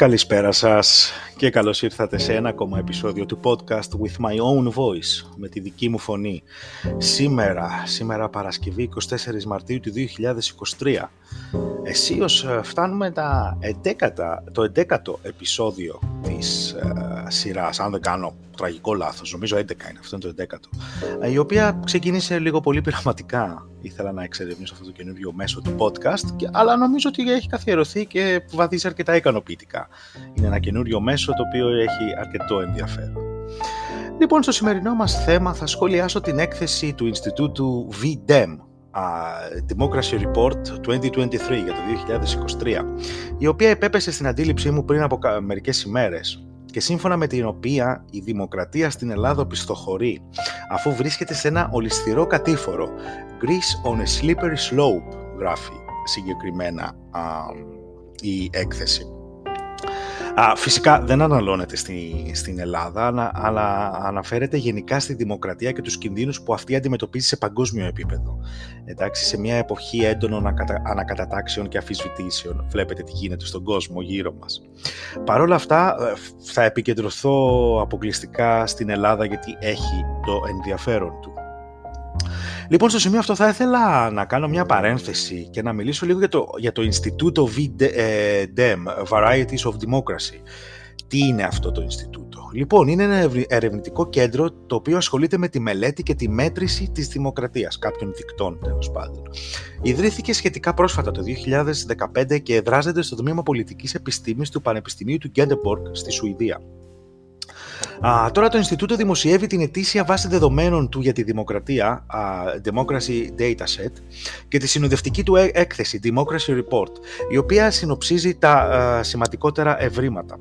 Καλησπέρα σας και καλώς ήρθατε σε ένα ακόμα επεισόδιο του podcast With My Own Voice, με τη δική μου φωνή. Σήμερα, σήμερα Παρασκευή 24 Μαρτίου του 2023, εσείως ε, φτάνουμε τα 11, το 11ο επεισόδιο της uh, σειράς, αν δεν κάνω τραγικό λάθος, νομίζω 11 είναι, αυτό είναι το 11ο, η οποία ξεκίνησε λίγο πολύ πειραματικά. Ήθελα να εξερευνήσω αυτό το καινούριο μέσο του podcast, αλλά νομίζω ότι έχει καθιερωθεί και βαδίζει αρκετά ικανοποιητικά. Είναι ένα καινούριο μέσο το οποίο έχει αρκετό ενδιαφέρον. Λοιπόν, στο σημερινό μας θέμα θα σχολιάσω την έκθεση του Ινστιτούτου VDEM, Democracy Report 2023 για το 2023, η οποία επέπεσε στην αντίληψή μου πριν από μερικές ημέρες και σύμφωνα με την οποία η δημοκρατία στην Ελλάδα πιστοχωρεί αφού βρίσκεται σε ένα ολισθηρό κατήφορο Greece on a slippery slope γράφει συγκεκριμένα η έκθεση. Α, φυσικά δεν αναλώνεται στη, στην Ελλάδα, αλλά αναφέρεται γενικά στη δημοκρατία και τους κινδύνους που αυτή αντιμετωπίζει σε παγκόσμιο επίπεδο. Εντάξει, σε μια εποχή έντονων ανακατατάξεων και αφισβητήσεων. Βλέπετε τι γίνεται στον κόσμο γύρω μας. Παρ' όλα αυτά ε, θα επικεντρωθώ αποκλειστικά στην Ελλάδα γιατί έχει το ενδιαφέρον του. Λοιπόν, στο σημείο αυτό θα ήθελα να κάνω μια παρένθεση και να μιλήσω λίγο για το, για το Ινστιτούτο VDEM, Varieties of Democracy. Τι είναι αυτό το Ινστιτούτο; Λοιπόν, είναι ένα ερευνητικό κέντρο το οποίο ασχολείται με τη μελέτη και τη μέτρηση της δημοκρατίας, κάποιων δικτών τέλος πάντων. Ιδρύθηκε σχετικά πρόσφατα το 2015 και εδράζεται στο Τμήμα Πολιτικής Επιστήμης του Πανεπιστημίου του Γκέντεμπορκ στη Σουηδία. Α, τώρα το Ινστιτούτο δημοσιεύει την ετήσια βάση δεδομένων του για τη δημοκρατία, α, Democracy Dataset, και τη συνοδευτική του έκθεση, Democracy Report, η οποία συνοψίζει τα α, σημαντικότερα ευρήματα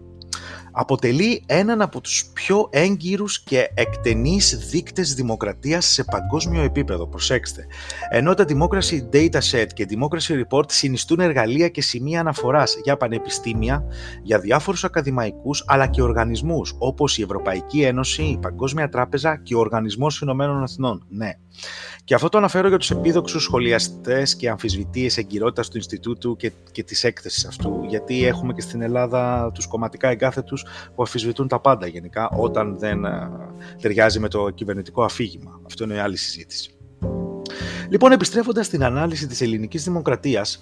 αποτελεί έναν από τους πιο έγκυρους και εκτενείς δείκτες δημοκρατίας σε παγκόσμιο επίπεδο. Προσέξτε. Ενώ τα Democracy Dataset και Democracy Report συνιστούν εργαλεία και σημεία αναφοράς για πανεπιστήμια, για διάφορους ακαδημαϊκούς αλλά και οργανισμούς όπως η Ευρωπαϊκή Ένωση, η Παγκόσμια Τράπεζα και ο Οργανισμός Ηνωμένων Εθνών. Ναι. Και αυτό το αναφέρω για τους επίδοξους σχολιαστές και αμφισβητείες εγκυρότητας του Ινστιτούτου και, και της έκθεσης αυτού, γιατί έχουμε και στην Ελλάδα τους κομματικά εγκάθετους που αμφισβητούν τα πάντα γενικά όταν δεν ε, ταιριάζει με το κυβερνητικό αφήγημα. Αυτό είναι άλλη συζήτηση. Λοιπόν, επιστρέφοντας στην ανάλυση της ελληνικής δημοκρατίας,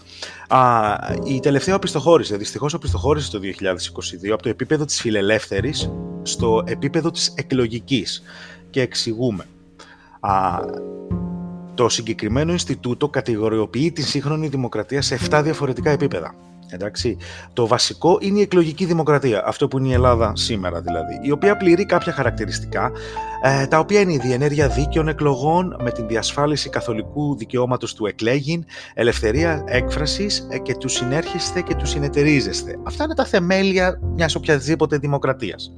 η τελευταία οπισθοχώρησε. Δυστυχώς, οπισθοχώρησε το 2022 από το επίπεδο της φιλελεύθερης στο επίπεδο της εκλογικής. Και εξηγούμε. Α, το συγκεκριμένο Ινστιτούτο κατηγοριοποιεί την σύγχρονη δημοκρατία σε 7 διαφορετικά επίπεδα. Εντάξει. Το βασικό είναι η εκλογική δημοκρατία, αυτό που είναι η Ελλάδα σήμερα δηλαδή, η οποία πληρεί κάποια χαρακτηριστικά, ε, τα οποία είναι η διενέργεια δίκαιων εκλογών με την διασφάλιση καθολικού δικαιώματος του εκλέγην, ελευθερία έκφρασης ε, και του συνέρχεστε και του συνεταιρίζεστε. Αυτά είναι τα θεμέλια μιας οποιαδήποτε δημοκρατίας.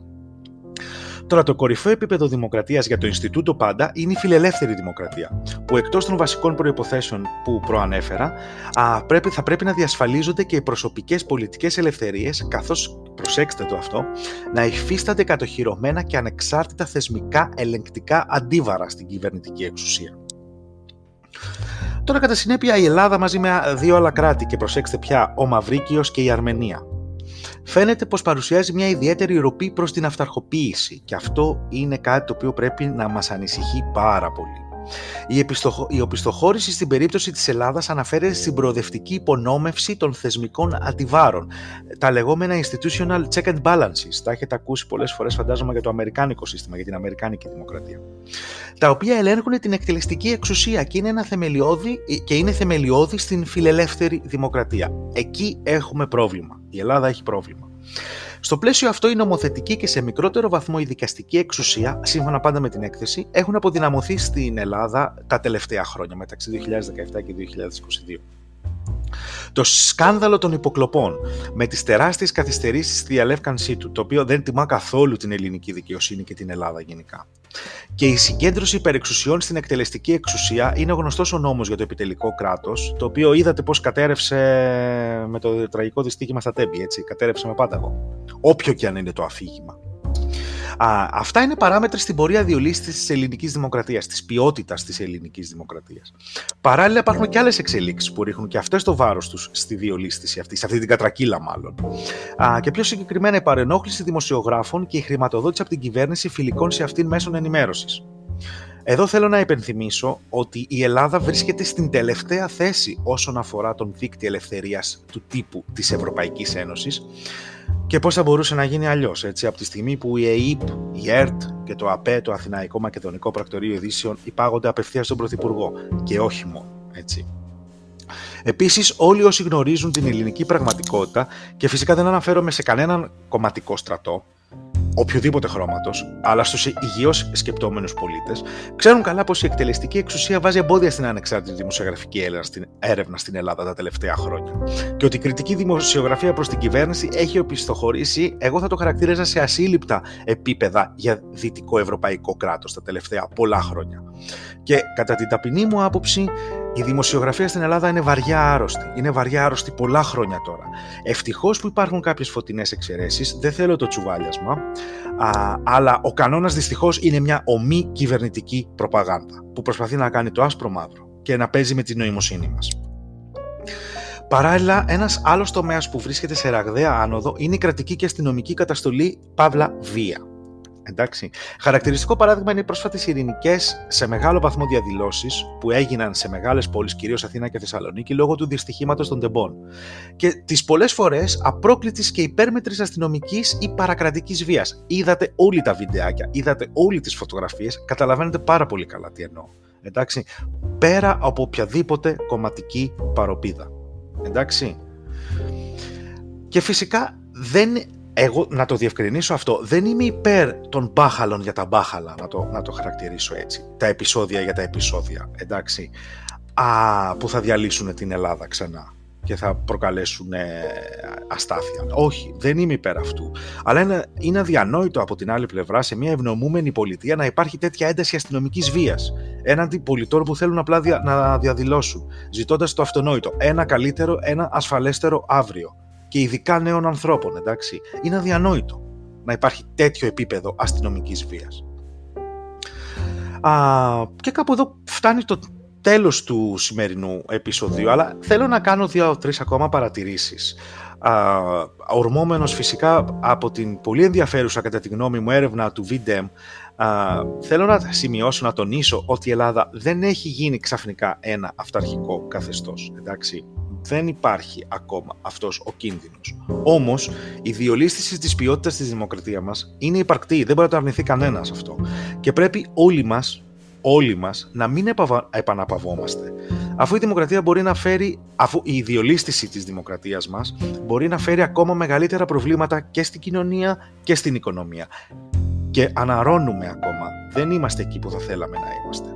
Τώρα, το κορυφαίο επίπεδο δημοκρατίας για το Ινστιτούτο πάντα είναι η φιλελεύθερη δημοκρατία, που εκτός των βασικών προποθέσεων που προανέφερα, α, πρέπει, θα πρέπει να διασφαλίζονται και οι προσωπικές πολιτικές ελευθερίες, καθώς, προσέξτε το αυτό, να υφίστανται κατοχυρωμένα και ανεξάρτητα θεσμικά ελεγκτικά αντίβαρα στην κυβερνητική εξουσία. Τώρα, κατά συνέπεια, η Ελλάδα μαζί με δύο άλλα κράτη, και προσέξτε πια, ο Μαυρίκιος και η Αρμενία, φαίνεται πως παρουσιάζει μια ιδιαίτερη ροπή προς την αυταρχοποίηση και αυτό είναι κάτι το οποίο πρέπει να μας ανησυχεί πάρα πολύ. Η, επιστοχω... η οπισθοχώρηση στην περίπτωση της Ελλάδας αναφέρεται στην προοδευτική υπονόμευση των θεσμικών αντιβάρων, τα λεγόμενα institutional check and balances, τα έχετε ακούσει πολλές φορές φαντάζομαι για το αμερικάνικο σύστημα, για την αμερικάνικη δημοκρατία, τα οποία ελέγχουν την εκτελεστική εξουσία και είναι, ένα θεμελιώδη, και είναι θεμελιώδη στην φιλελεύθερη δημοκρατία. Εκεί έχουμε πρόβλημα. Η Ελλάδα έχει πρόβλημα. Στο πλαίσιο αυτό, η νομοθετική και σε μικρότερο βαθμό η δικαστική εξουσία, σύμφωνα πάντα με την έκθεση, έχουν αποδυναμωθεί στην Ελλάδα τα τελευταία χρόνια, μεταξύ 2017 και 2022. Το σκάνδαλο των υποκλοπών με τις τεράστιες καθυστερήσεις στη διαλεύκανσή του, το οποίο δεν τιμά καθόλου την ελληνική δικαιοσύνη και την Ελλάδα γενικά. Και η συγκέντρωση υπερεξουσιών στην εκτελεστική εξουσία είναι γνωστός ο νόμος για το επιτελικό κράτος, το οποίο είδατε πώς κατέρευσε με το τραγικό δυστύχημα στα Τέμπη, έτσι. Κατέρευσε με πάταγο. Όποιο και αν είναι το αφήγημα. Α, αυτά είναι παράμετροι στην πορεία διολύστηση της ελληνικής δημοκρατίας, της ποιότητας της ελληνικής δημοκρατίας. Παράλληλα, υπάρχουν και άλλες εξελίξεις που ρίχνουν και αυτές το βάρος τους στη διολύστηση αυτή, σε αυτή την κατρακύλα μάλλον. Α, και πιο συγκεκριμένα η παρενόχληση δημοσιογράφων και η χρηματοδότηση από την κυβέρνηση φιλικών σε αυτήν μέσων ενημέρωσης. Εδώ θέλω να υπενθυμίσω ότι η Ελλάδα βρίσκεται στην τελευταία θέση όσον αφορά τον δίκτυο ελευθερίας του τύπου της Ευρωπαϊκής Ένωσης και πώς θα μπορούσε να γίνει αλλιώς, έτσι, από τη στιγμή που η ΕΕΠ, η ΕΡΤ και το ΑΠΕ, το Αθηναϊκό Μακεδονικό Πρακτορείο Ειδήσεων, υπάγονται απευθείας στον Πρωθυπουργό και όχι μόνο, έτσι. Επίσης, όλοι όσοι γνωρίζουν την ελληνική πραγματικότητα και φυσικά δεν αναφέρομαι σε κανέναν κομματικό στρατό, οποιοδήποτε χρώματος, αλλά στους υγιώς σκεπτόμενους πολίτες, ξέρουν καλά πως η εκτελεστική εξουσία βάζει εμπόδια στην ανεξάρτητη δημοσιογραφική έρευνα στην Ελλάδα τα τελευταία χρόνια. Και ότι η κριτική δημοσιογραφία προς την κυβέρνηση έχει οπισθοχωρήσει, εγώ θα το χαρακτήριζα σε ασύλληπτα επίπεδα για δυτικό ευρωπαϊκό κράτος τα τελευταία πολλά χρόνια. Και κατά την ταπεινή μου άποψη, η δημοσιογραφία στην Ελλάδα είναι βαριά άρρωστη. Είναι βαριά άρρωστη πολλά χρόνια τώρα. Ευτυχώς που υπάρχουν κάποιες φωτεινές εξαιρέσεις, δεν θέλω το τσουβάλιασμα, α, αλλά ο κανόνας δυστυχώς είναι μια ομή κυβερνητική προπαγάνδα που προσπαθεί να κάνει το άσπρο μαύρο και να παίζει με την νοημοσύνη μας. Παράλληλα, ένας άλλος τομέας που βρίσκεται σε ραγδαία άνοδο είναι η κρατική και αστυνομική καταστολή παύλα βία. Εντάξει. Χαρακτηριστικό παράδειγμα είναι οι πρόσφατες ειρηνικές σε μεγάλο βαθμό διαδηλώσεις που έγιναν σε μεγάλες πόλεις, κυρίως Αθήνα και Θεσσαλονίκη, λόγω του δυστυχήματος των τεμπών. Και τις πολλές φορές απρόκλητης και υπέρμετρης αστυνομικής ή παρακρατικής βίας. Είδατε όλοι τα βιντεάκια, είδατε όλε τις φωτογραφίες, καταλαβαίνετε πάρα πολύ καλά τι εννοώ. Εντάξει. Πέρα από οποιαδήποτε κομματική παροπίδα. Εντάξει. Και φυσικά δεν εγώ να το διευκρινίσω αυτό, δεν είμαι υπέρ των μπάχαλων για τα μπάχαλα, να το, να το χαρακτηρίσω έτσι. Τα επεισόδια για τα επεισόδια, εντάξει. Α, που θα διαλύσουν την Ελλάδα ξανά και θα προκαλέσουν ε, αστάθεια. Όχι, δεν είμαι υπέρ αυτού. Αλλά είναι, είναι αδιανόητο από την άλλη πλευρά σε μια ευνομούμενη πολιτεία να υπάρχει τέτοια ένταση αστυνομικής βίας έναντι πολιτών που θέλουν απλά δια, να διαδηλώσουν, ζητώντας το αυτονόητο. Ένα καλύτερο, ένα ασφαλέστερο αύριο και ειδικά νέων ανθρώπων, εντάξει. Είναι αδιανόητο να υπάρχει τέτοιο επίπεδο αστυνομικής βίας. Α, και κάπου εδώ φτάνει το τέλος του σημερινού επεισοδίου, αλλά θέλω να κάνω δύο-τρεις ακόμα παρατηρήσεις. Α, ορμόμενος φυσικά από την πολύ ενδιαφέρουσα κατά τη γνώμη μου έρευνα του VDEM, α, θέλω να σημειώσω, να τονίσω ότι η Ελλάδα δεν έχει γίνει ξαφνικά ένα αυταρχικό καθεστώς, εντάξει δεν υπάρχει ακόμα αυτός ο κίνδυνος. Όμως, η διολίστηση της ποιότητας της δημοκρατίας μας είναι υπαρκτή, δεν μπορεί να το αρνηθεί κανένας αυτό. Και πρέπει όλοι μας, όλοι μας, να μην επαναπαυόμαστε. Αφού η δημοκρατία μπορεί να φέρει, αφού η διολίστηση της δημοκρατίας μας μπορεί να φέρει ακόμα μεγαλύτερα προβλήματα και στην κοινωνία και στην οικονομία. Και αναρώνουμε ακόμα, δεν είμαστε εκεί που θα θέλαμε να είμαστε.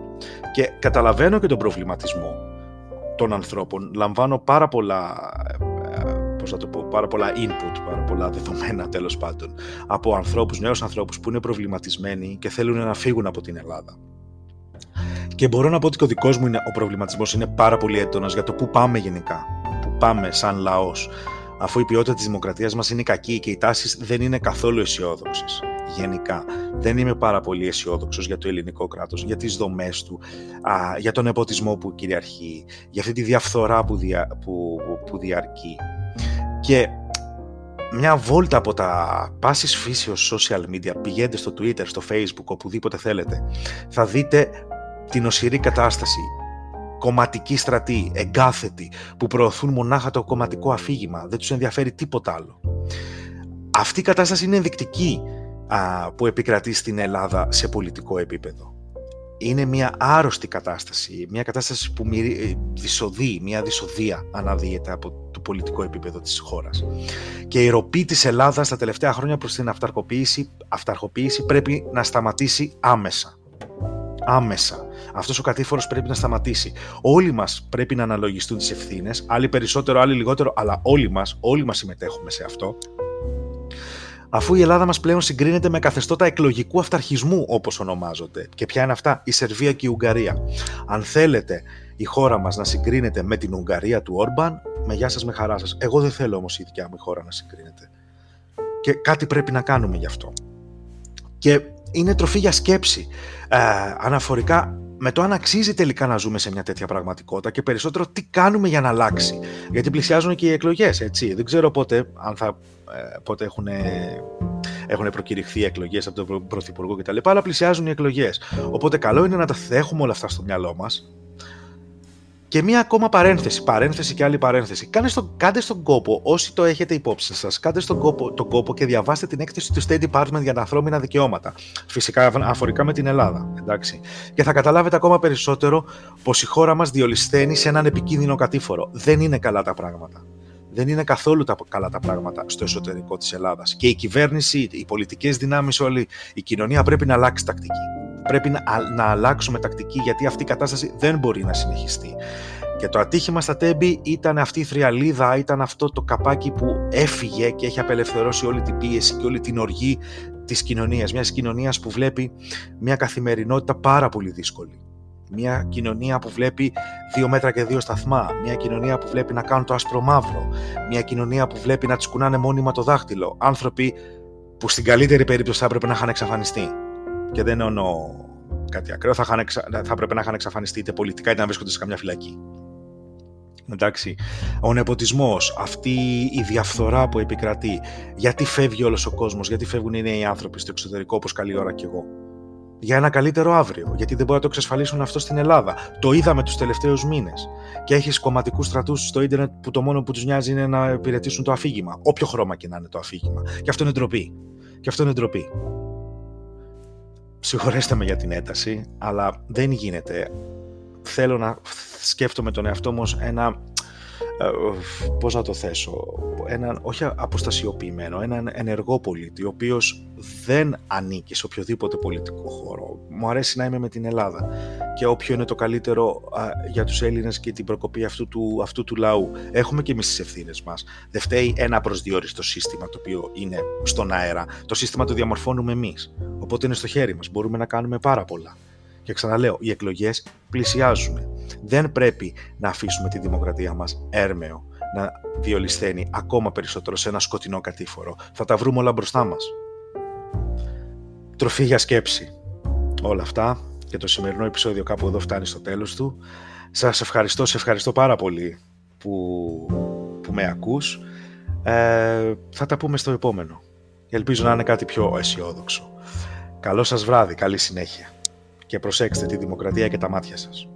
Και καταλαβαίνω και τον προβληματισμό των ανθρώπων. Λαμβάνω πάρα πολλά, ε, πώς θα το πω, πάρα πολλά input, πάρα πολλά δεδομένα τέλος πάντων από ανθρώπους, νέους ανθρώπους που είναι προβληματισμένοι και θέλουν να φύγουν από την Ελλάδα. Και μπορώ να πω ότι και ο δικός μου είναι, ο προβληματισμός είναι πάρα πολύ έντονος για το πού πάμε γενικά, πού πάμε σαν λαός, αφού η ποιότητα της δημοκρατίας μας είναι κακή και οι τάσεις δεν είναι καθόλου αισιόδοξες γενικά. Δεν είμαι πάρα πολύ αισιόδοξος για το ελληνικό κράτος, για τις δομές του, α, για τον εποτισμό που κυριαρχεί, για αυτή τη διαφθορά που, δια, που, που, διαρκεί. Και μια βόλτα από τα πάσης φύσεως social media, πηγαίνετε στο Twitter, στο Facebook, οπουδήποτε θέλετε, θα δείτε την οσυρή κατάσταση, κομματική στρατή, εγκάθετη, που προωθούν μονάχα το κομματικό αφήγημα, δεν τους ενδιαφέρει τίποτα άλλο. Αυτή η κατάσταση είναι ενδεικτική που επικρατεί στην Ελλάδα σε πολιτικό επίπεδο. Είναι μια άρρωστη κατάσταση, μια κατάσταση που ε, δυσοδεί, μια δυσοδεία αναδύεται από το πολιτικό επίπεδο της χώρας. Και η ροπή της Ελλάδας τα τελευταία χρόνια προς την αυταρχοποίηση, αυταρχοποίηση πρέπει να σταματήσει άμεσα. Άμεσα. Αυτός ο κατήφορος πρέπει να σταματήσει. Όλοι μας πρέπει να αναλογιστούν τις ευθύνες, άλλοι περισσότερο, άλλοι λιγότερο, αλλά όλοι μας, όλοι μας συμμετέχουμε σε αυτό αφού η Ελλάδα μας πλέον συγκρίνεται με καθεστώτα εκλογικού αυταρχισμού, όπως ονομάζονται. Και ποια είναι αυτά, η Σερβία και η Ουγγαρία. Αν θέλετε η χώρα μας να συγκρίνεται με την Ουγγαρία του Όρμπαν, με γεια σας, με χαρά σας. Εγώ δεν θέλω όμως η δικιά μου η χώρα να συγκρίνεται. Και κάτι πρέπει να κάνουμε γι' αυτό. Και είναι τροφή για σκέψη. Ε, αναφορικά με το αν αξίζει τελικά να ζούμε σε μια τέτοια πραγματικότητα και περισσότερο τι κάνουμε για να αλλάξει. Γιατί πλησιάζουν και οι εκλογές, έτσι. Δεν ξέρω πότε, αν θα, ε, πότε έχουν, έχουν προκηρυχθεί εκλογές από τον Πρωθυπουργό κτλ. Αλλά πλησιάζουν οι εκλογές. Οπότε καλό είναι να τα έχουμε όλα αυτά στο μυαλό μας και μία ακόμα παρένθεση, παρένθεση και άλλη παρένθεση. Κάνε στο, κάντε στον κόπο, όσοι το έχετε υπόψη σας, κάντε στον κόπο, τον κόπο και διαβάστε την έκθεση του State Department για τα ανθρώπινα δικαιώματα. Φυσικά αφορικά με την Ελλάδα. Εντάξει. Και θα καταλάβετε ακόμα περισσότερο πως η χώρα μας διολυσθένει σε έναν επικίνδυνο κατήφορο. Δεν είναι καλά τα πράγματα. Δεν είναι καθόλου τα, καλά τα πράγματα στο εσωτερικό της Ελλάδας. Και η κυβέρνηση, οι πολιτικές δυνάμεις, όλη η κοινωνία πρέπει να αλλάξει τακτική πρέπει να, να αλλάξουμε τακτική γιατί αυτή η κατάσταση δεν μπορεί να συνεχιστεί. Και το ατύχημα στα Τέμπη ήταν αυτή η θριαλίδα, ήταν αυτό το καπάκι που έφυγε και έχει απελευθερώσει όλη την πίεση και όλη την οργή της κοινωνίας. Μιας κοινωνίας που βλέπει μια καθημερινότητα πάρα πολύ δύσκολη. Μια κοινωνία που βλέπει δύο μέτρα και δύο σταθμά. Μια κοινωνία που βλέπει να κάνουν το άσπρο μαύρο. Μια κοινωνία που βλέπει να τσικουνάνε μόνιμα το δάχτυλο. Άνθρωποι που στην καλύτερη περίπτωση θα έπρεπε να είχαν εξαφανιστεί και δεν εννοώ κάτι ακραίο, θα, θα πρέπει να είχαν εξαφανιστεί είτε πολιτικά είτε να βρίσκονται σε καμιά φυλακή. Εντάξει, ο νεποτισμός, αυτή η διαφθορά που επικρατεί, γιατί φεύγει όλος ο κόσμος, γιατί φεύγουν οι νέοι άνθρωποι στο εξωτερικό, όπως καλή ώρα κι εγώ. Για ένα καλύτερο αύριο, γιατί δεν μπορεί να το εξασφαλίσουν αυτό στην Ελλάδα. Το είδαμε τους τελευταίους μήνες. Και έχεις κομματικούς στρατούς στο ίντερνετ που το μόνο που τους νοιάζει είναι να υπηρετήσουν το αφήγημα. Όποιο χρώμα και να είναι το αφήγημα. Και αυτό είναι ντροπή. Και αυτό είναι ντροπή συγχωρέστε με για την ένταση, αλλά δεν γίνεται. Θέλω να σκέφτομαι τον εαυτό μου ένα ε, πώς να το θέσω, έναν όχι αποστασιοποιημένο, έναν ενεργό πολίτη, ο οποίος δεν ανήκει σε οποιοδήποτε πολιτικό χώρο. Μου αρέσει να είμαι με την Ελλάδα και όποιο είναι το καλύτερο για τους Έλληνες και την προκοπή αυτού του, αυτού του λαού. Έχουμε και εμείς τις ευθύνες μας. Δεν φταίει ένα προσδιορίστο σύστημα το οποίο είναι στον αέρα. Το σύστημα το διαμορφώνουμε εμείς. Οπότε είναι στο χέρι μας. Μπορούμε να κάνουμε πάρα πολλά. Και ξαναλέω, οι εκλογές πλησιάζουν. Δεν πρέπει να αφήσουμε τη δημοκρατία μας έρμεο να διολυσθένει ακόμα περισσότερο σε ένα σκοτεινό κατήφορο. Θα τα βρούμε όλα μπροστά μας. Τροφή για σκέψη. Όλα αυτά και το σημερινό επεισόδιο κάπου εδώ φτάνει στο τέλος του. Σας ευχαριστώ, σε ευχαριστώ πάρα πολύ που, που με ακούς. Ε, θα τα πούμε στο επόμενο. Ελπίζω να είναι κάτι πιο αισιόδοξο. Καλό σας βράδυ, καλή συνέχεια και προσέξτε τη δημοκρατία και τα μάτια σας.